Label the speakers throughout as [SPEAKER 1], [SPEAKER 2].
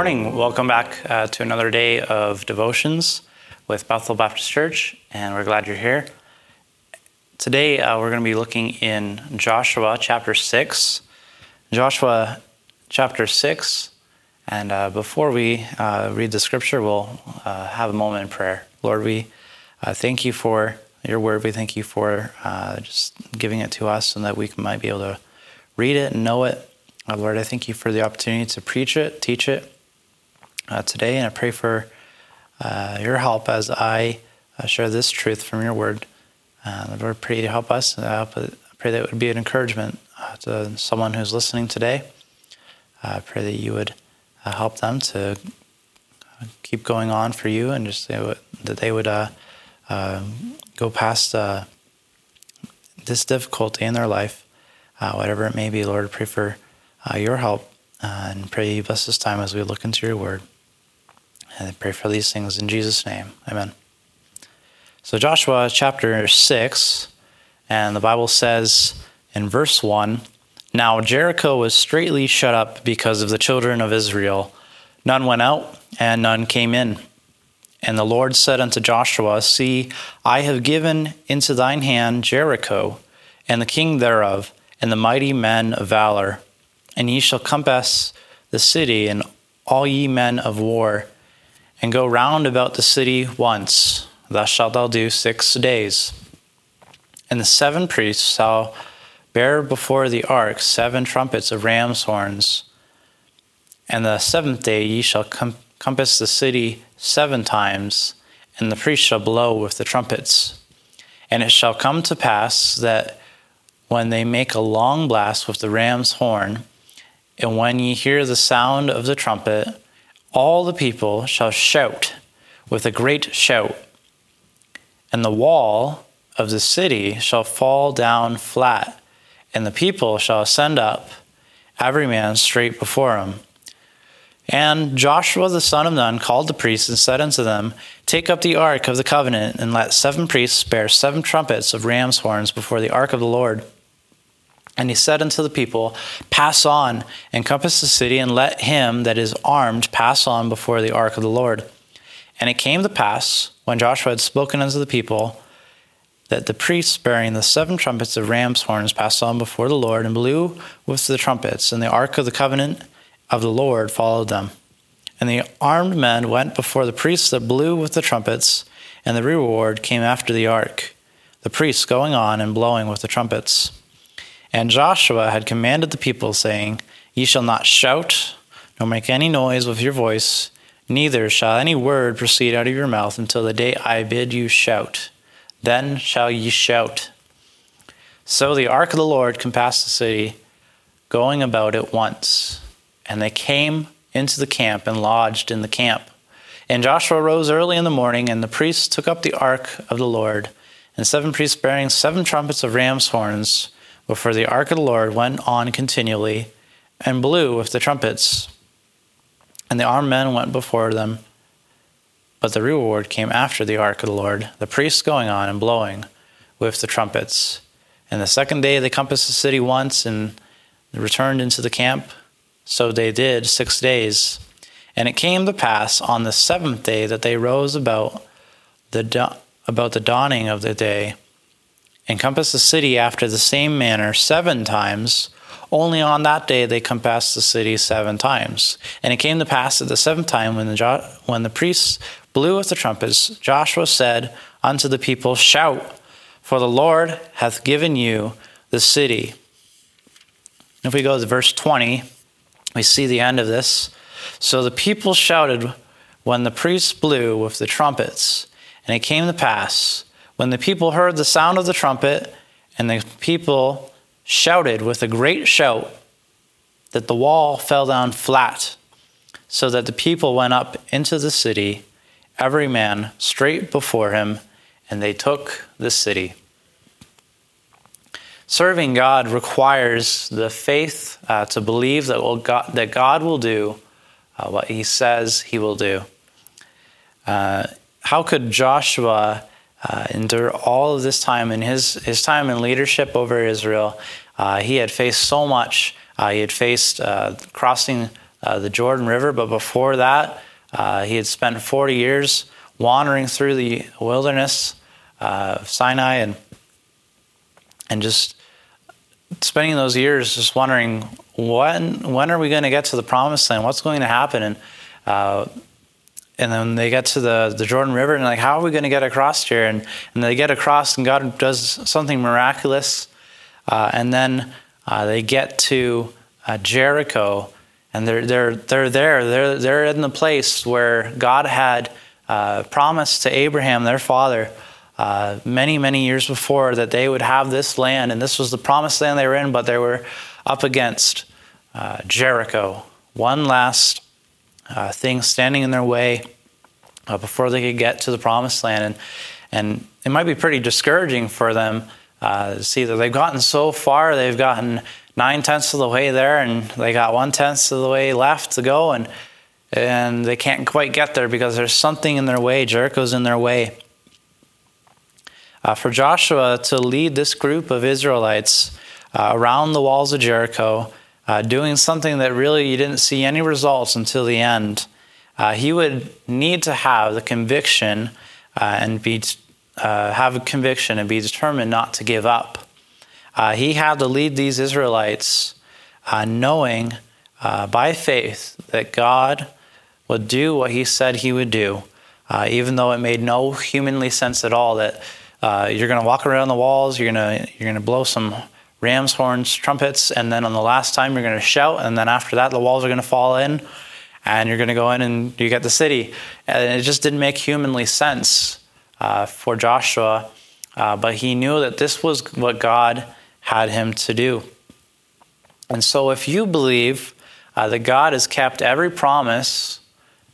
[SPEAKER 1] morning. Welcome back uh, to another day of devotions with Bethel Baptist Church, and we're glad you're here. Today, uh, we're going to be looking in Joshua chapter 6. Joshua chapter 6. And uh, before we uh, read the scripture, we'll uh, have a moment in prayer. Lord, we uh, thank you for your word. We thank you for just giving it to us and that we might be able to read it and know it Lord, I thank you for the opportunity to preach it, teach it uh, today, and I pray for uh, your help as I uh, share this truth from your word. Uh, Lord, pray to help us. I pray that it would be an encouragement uh, to someone who's listening today. I pray that you would help them to keep going on for you and just that they would go past this difficulty in their life, whatever it may be. Lord, I pray for uh, your help uh, and pray you bless this time as we look into your word. And I pray for these things in Jesus' name. Amen. So, Joshua chapter 6, and the Bible says in verse 1 Now Jericho was straightly shut up because of the children of Israel. None went out, and none came in. And the Lord said unto Joshua, See, I have given into thine hand Jericho, and the king thereof, and the mighty men of valor and ye shall compass the city, and all ye men of war, and go round about the city once. Thus shalt thou do six days. And the seven priests shall bear before the ark seven trumpets of ram's horns. And the seventh day ye shall com- compass the city seven times, and the priests shall blow with the trumpets. And it shall come to pass that when they make a long blast with the ram's horn, and when ye hear the sound of the trumpet, all the people shall shout with a great shout. And the wall of the city shall fall down flat, and the people shall ascend up, every man straight before him. And Joshua the son of Nun called the priests and said unto them, Take up the ark of the covenant, and let seven priests bear seven trumpets of ram's horns before the ark of the Lord. And he said unto the people, Pass on, encompass the city, and let him that is armed pass on before the ark of the Lord. And it came to pass, when Joshua had spoken unto the people, that the priests bearing the seven trumpets of ram's horns passed on before the Lord and blew with the trumpets, and the ark of the covenant of the Lord followed them. And the armed men went before the priests that blew with the trumpets, and the reward came after the ark, the priests going on and blowing with the trumpets. And Joshua had commanded the people, saying, Ye shall not shout, nor make any noise with your voice, neither shall any word proceed out of your mouth until the day I bid you shout. Then shall ye shout. So the ark of the Lord compassed the city, going about it once. And they came into the camp and lodged in the camp. And Joshua rose early in the morning, and the priests took up the ark of the Lord, and seven priests bearing seven trumpets of ram's horns before the ark of the Lord went on continually and blew with the trumpets. And the armed men went before them, but the reward came after the ark of the Lord, the priests going on and blowing with the trumpets. And the second day they compassed the city once and returned into the camp. So they did six days. And it came to pass on the seventh day that they rose about the, about the dawning of the day encompass the city after the same manner seven times. Only on that day they compassed the city seven times. And it came to pass at the seventh time when the, jo- when the priests blew with the trumpets, Joshua said unto the people, Shout, for the Lord hath given you the city. If we go to verse 20, we see the end of this. So the people shouted when the priests blew with the trumpets. And it came to pass when the people heard the sound of the trumpet, and the people shouted with a great shout, that the wall fell down flat, so that the people went up into the city, every man straight before him, and they took the city. Serving God requires the faith uh, to believe that, will God, that God will do uh, what he says he will do. Uh, how could Joshua uh, endure all of this time in his, his time in leadership over Israel. Uh, he had faced so much. Uh, he had faced uh, crossing the Jordan River, but before that, he had spent 40 years wandering through the wilderness of Sinai and and just spending those years just wondering when when are we going to get to the promised land? What's going to happen? And uh, and then they get to the, the Jordan River and like, how are we going to get across here? And and they get across and God does something miraculous. Uh, and then uh, they get to uh, Jericho and they're they're they're there. They're they're in the place where God had uh, promised to Abraham, their father uh, many, many years before that they would have this land, and this was the promised land they were in, but they were up against uh, Jericho. One last uh, thing standing in their way uh, before they could get to the promised land. And, and it might be pretty discouraging for them uh, to see that they've gotten so far, they've gotten nine tenths of the way there, and they got one tenth of the way left to go, and, and they can't quite get there because there's something in their way. Jericho's in their way uh, for Joshua to lead this group of Israelites uh, around the walls of Jericho, uh, doing something that really you didn't see any results until the end. Uh, he would need to have the conviction uh, and be uh, have a conviction and be determined not to give up. he had to lead these Israelites, knowing by faith that God would do what He said He would do, even though it made no humanly sense at all that uh, you're going to walk around the walls. You're going to you're going to blow some ram's horns, trumpets, and then on the last time you're going to shout, and then after that the walls are going to fall in, and you're going to go in and you get the city. And it just didn't make humanly sense uh, for Joshua, uh, but he knew that this was what God had him to do. And so, if you believe uh, that God has kept every promise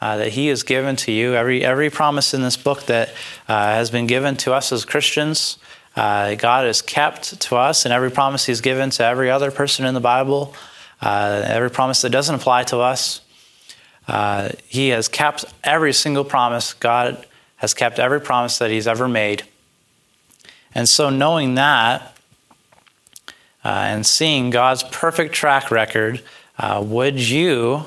[SPEAKER 1] uh, that He has given to you. Every, every promise in this book that uh, has been given to us as Christians, uh, God has kept to us, and every promise He's given to every other person in the Bible, uh, every promise that doesn't apply to us, uh, He has kept every single promise. God has kept every promise that He's ever made. And so, knowing that, uh, and seeing God's perfect track record, would you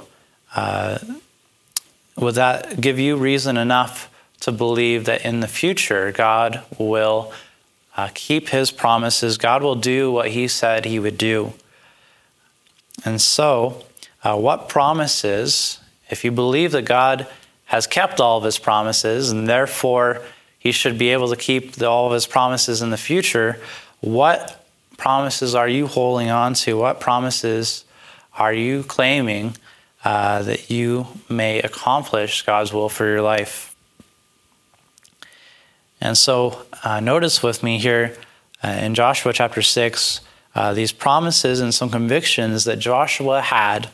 [SPEAKER 1] would that give you reason enough to believe that in the future God will uh, keep his promises? God will do what he said he would do. And so, uh, what promises, if you believe that God has kept all of his promises and therefore he should be able to keep the, all of his promises in the future, what promises are you holding on to? What promises are you claiming uh, that you may accomplish God's will for your life. And so, uh, notice with me here uh, in Joshua chapter 6 uh, these promises and some convictions that Joshua had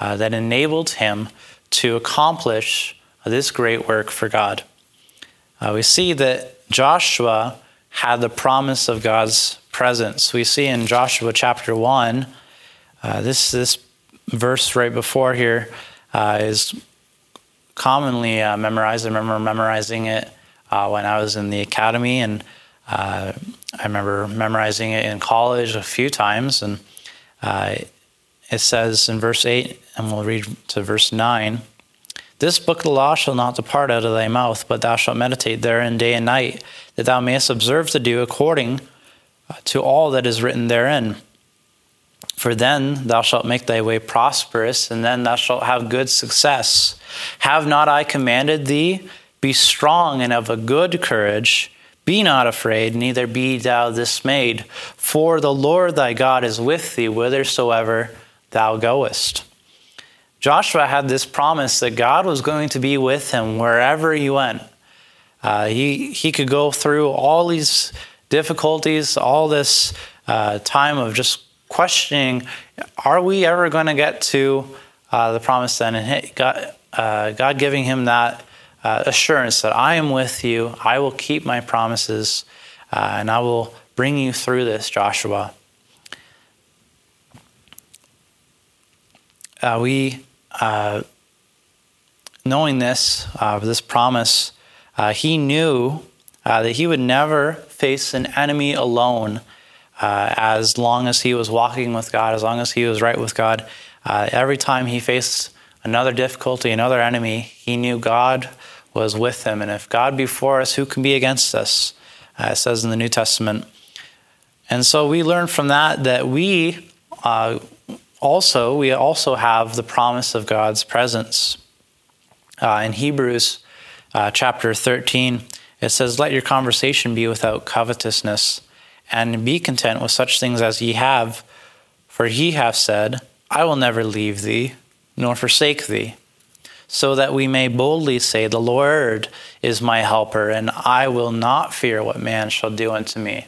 [SPEAKER 1] uh, that enabled him to accomplish this great work for God. Uh, we see that Joshua had the promise of God's presence. We see in Joshua chapter 1, this, this verse right before here uh, is commonly uh, memorized. I remember memorizing it uh, when I was in the academy, and uh, I remember memorizing it in college a few times. And uh, it says in verse 8, and we'll read to verse 9 This book of the law shall not depart out of thy mouth, but thou shalt meditate therein day and night, that thou mayest observe to do according uh, to all that is written therein. For then thou shalt make thy way prosperous, and then thou shalt have good success. Have not I commanded thee? Be strong and of a good courage. Be not afraid, neither be thou dismayed. For the Lord thy God is with thee whithersoever thou goest. Joshua had this promise that God was going to be with him wherever he went. Uh, he, he could go through all these difficulties, all this uh, time of just questioning are we ever going to get to uh, the promised land? And God, uh, God giving him that uh, assurance that I am with you, I will keep my promises, uh, and I will bring you through this, Joshua. Uh, we, uh, knowing this, this promise, he knew that he would never face an enemy alone uh, as long as he was walking with God, as long as he was right with God, Uh, every time he faced another difficulty, another enemy, he knew God was with him. And if God be for us, who can be against us? Uh, it says in the New Testament. And so we learn from that that we uh, also we also have the promise of God's presence. Uh, in Hebrews uh, chapter 13, it says, Let your conversation be without covetousness, and be content with such things as ye have. For he hath said, I will never leave thee, nor forsake thee. So that we may boldly say, The Lord is my helper, and I will not fear what man shall do unto me.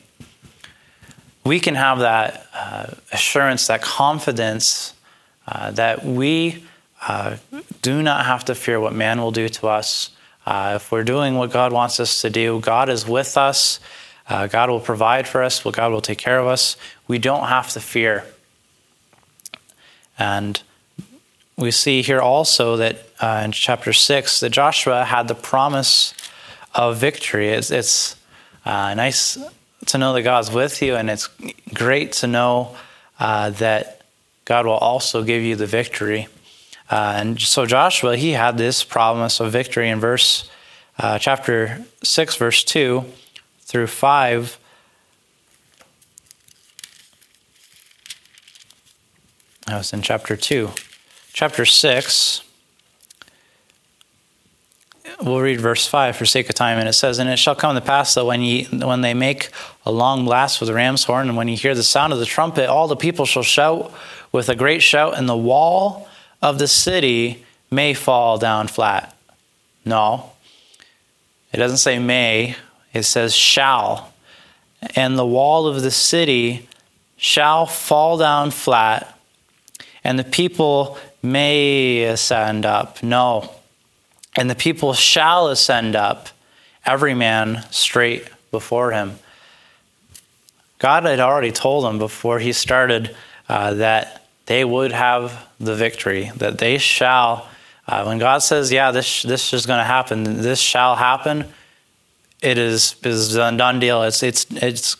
[SPEAKER 1] We can have that uh, assurance, that confidence uh, that we uh, do not have to fear what man will do to us uh, if we're doing what God wants us to do, God is with us. Uh, God will provide for us. God will take care of us. We don't have to fear. And we see here also that uh, in chapter 6 that Joshua had the promise of victory. It's, it's uh, nice to know that God's with you, and it's great to know uh, that God will also give you the victory. Uh, and so Joshua, he had this promise of victory in verse uh, chapter 6, verse 2 through 5. That was in chapter 2. Chapter 6, we'll read verse 5 for sake of time, and it says, And it shall come to pass that when, ye, when they make a long blast with the ram's horn, and when you hear the sound of the trumpet, all the people shall shout with a great shout, and the wall of the city may fall down flat. No. It doesn't say may, it says shall. And the wall of the city shall fall down flat, and the people may ascend up. No. And the people shall ascend up, every man straight before him. God had already told them before he started uh, that they would have the victory, that they shall. Uh, when God says, "Yeah, this this is going to happen. This shall happen," it is is a done deal. It's it's it's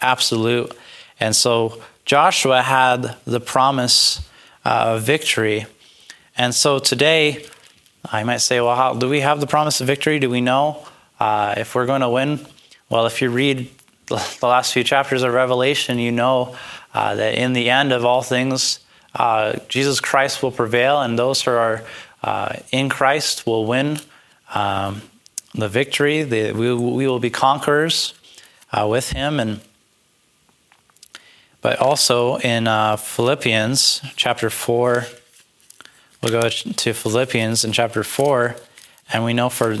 [SPEAKER 1] absolute. And so Joshua had the promise uh, victory. And so today, I might say, well, how, do we have the promise of victory? Do we know uh, if we're going to win? Well, if you read the last few chapters of Revelation, you know uh, that in the end of all things, uh, Jesus Christ will prevail, and those who are uh, in Christ will win um, the victory. The, we, we, will be conquerors uh, with Him, and but also in uh, Philippians chapter four, we'll go to Philippians in chapter four, and we know for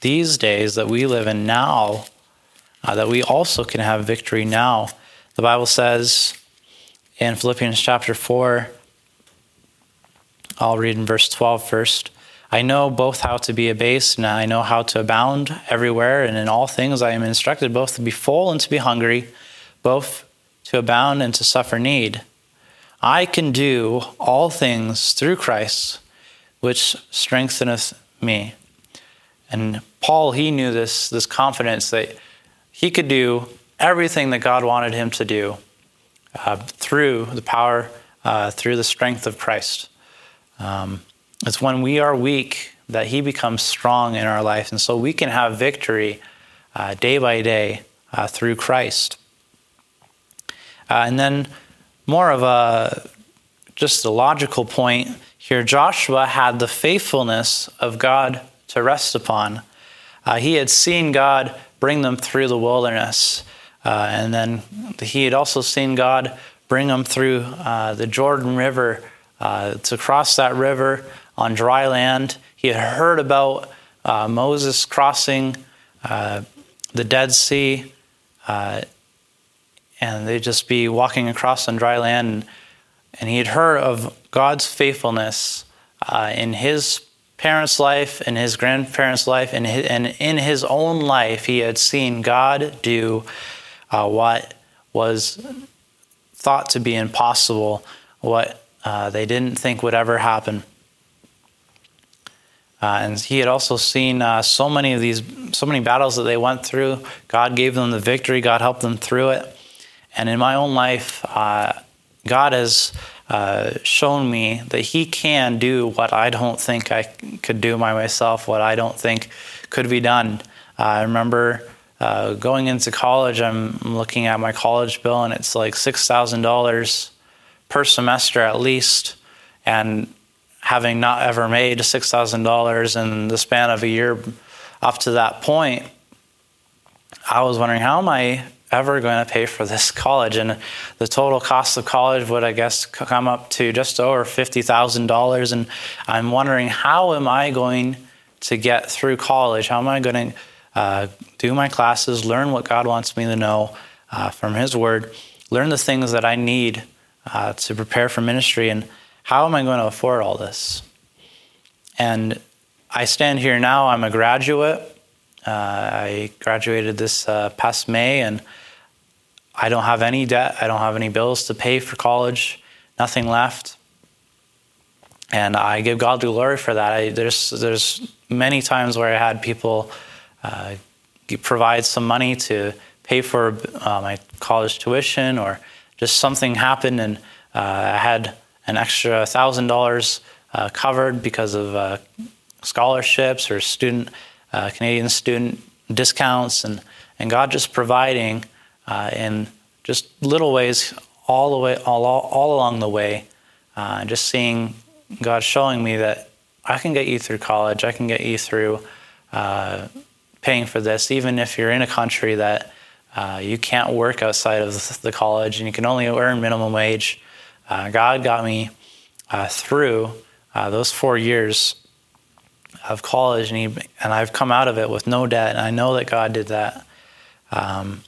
[SPEAKER 1] these days that we live in now, uh, that we also can have victory now the Bible says in Philippians chapter 4, I'll read in verse 12 first. I know both how to be abased and I know how to abound everywhere, and in all things I am instructed both to be full and to be hungry, both to abound and to suffer need. I can do all things through Christ, which strengtheneth me. And Paul, he knew this, this confidence that he could do everything that God wanted him to do uh, through the power, uh, through the strength of Christ. Um, it's when we are weak that He becomes strong in our life. And so we can have victory uh, day by day uh, through Christ. Uh, and then, more of a just a logical point here Joshua had the faithfulness of God to rest upon. Uh, he had seen God bring them through the wilderness. Uh, and then he had also seen God bring them through uh, the Jordan River uh, to cross that river on dry land. He had heard about uh, Moses crossing the Dead Sea, and they'd just be walking across on dry land. And, he had heard of God's faithfulness in his parents' life, in his grandparents' life, and, and in his own life. He had seen God do uh, what was thought to be impossible, what uh, they didn't think would ever happen. Uh, and he had also seen uh, so many of these, so many battles that they went through. God gave them the victory. God helped them through it. And in my own life, uh, God has uh, shown me that He can do what I don't think I could do by myself, what I don't think could be done. Uh, I remember uh, going into college, I'm looking at my college bill, and it's like $6,000 per semester at least. And having not ever made $6,000 in the span of a year up to that point, I was wondering how am I ever going to pay for this college? And the total cost of college would, I guess, come up to just over $50,000. And I'm wondering how am I going to get through college? How am I going to uh, do my classes, learn what God wants me to know uh, from His Word, learn the things that I need uh, to prepare for ministry, and how am I going to afford all this? And I stand here now, I'm a graduate. Uh, I graduated this uh, past May, and I don't have any debt. I don't have any bills to pay for college, nothing left. And I give God the glory for that. I, there's, there's many times where I had people uh, provide some money to pay for uh, my college tuition, or just something happened and uh, I had an extra thousand dollars uh, covered because of uh, scholarships or student Canadian student discounts, and and God just providing in just little ways all the way all all along the way, and just seeing God showing me that I can get you through college, I can get you through uh, paying for this, even if you're in a country that uh, you can't work outside of the college and you can only earn minimum wage. Uh, God got me uh, through uh, those four years of college, and, he, and I've come out of it with no debt, and I know that God did that. Um,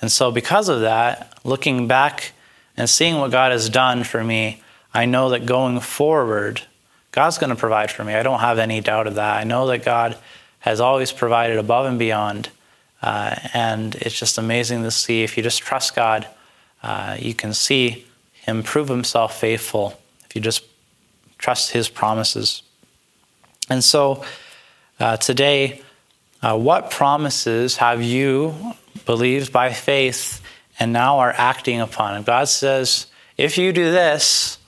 [SPEAKER 1] and so, because of that, looking back and seeing what God has done for me, I know that going forward, God's going to provide for me. I don't have any doubt of that. I know that God has always provided above and beyond. Uh, and it's just amazing to see if you just trust God, uh, you can see Him prove Himself faithful if you just trust His promises. And so uh, today, uh, what promises have you believed by faith and now are acting upon? And God says, if you do this,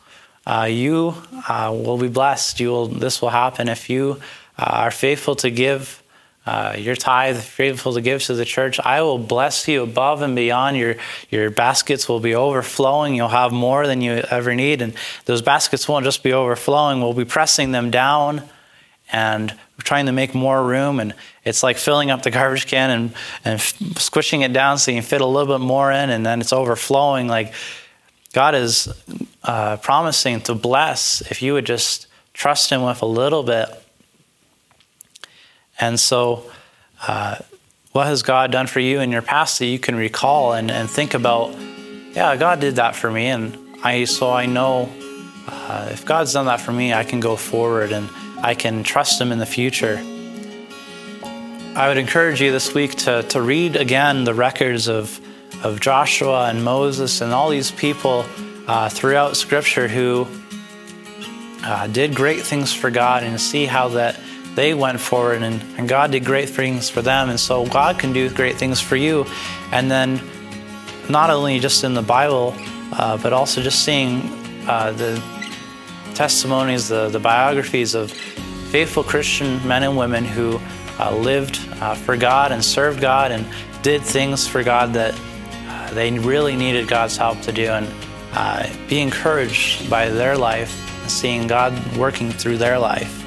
[SPEAKER 1] uh, you uh, will be blessed. You will, this will happen if you uh, are faithful to give uh, your tithe, faithful to give to the church, I will bless you above and beyond. Your your baskets will be overflowing. You'll have more than you ever need, and those baskets won't just be overflowing. We'll be pressing them down and trying to make more room. And it's like filling up the garbage can and and squishing it down so you can fit a little bit more in, and then it's overflowing. Like God is uh, promising to bless if you would just trust Him with a little bit and so, uh, what has God done for you in your past that you can recall and, and think about? Yeah, God did that for me, and I so I know uh, if God's done that for me, I can go forward and I can trust Him in the future. I would encourage you this week to, to read again the records of, of Joshua and Moses and all these people uh, throughout Scripture who uh, did great things for God and see how that they went forward and, and God did great things for them. And so God can do great things for you. And then not only just in the Bible, uh, but also just seeing uh, the testimonies, the, the biographies of faithful Christian men and women who uh, lived uh, for God and served God and did things for God that uh, they really needed God's help to do. And uh, be encouraged by their life, seeing God working through their life.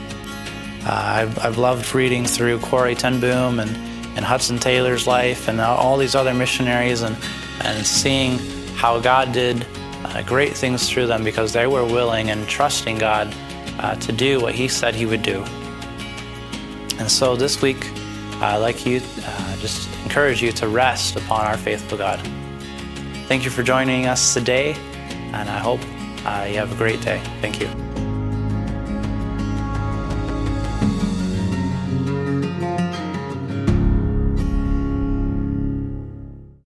[SPEAKER 1] Uh, I've, I've, loved reading through Corrie ten Boom and, and Hudson Taylor's life and all these other missionaries and, and seeing how God did uh, great things through them because they were willing and trusting God uh, to do what He said He would do. And so this week, I'd like you, uh, just encourage you to rest upon our faithful God. Thank you for joining us today, and I hope uh, you have a great day. Thank you.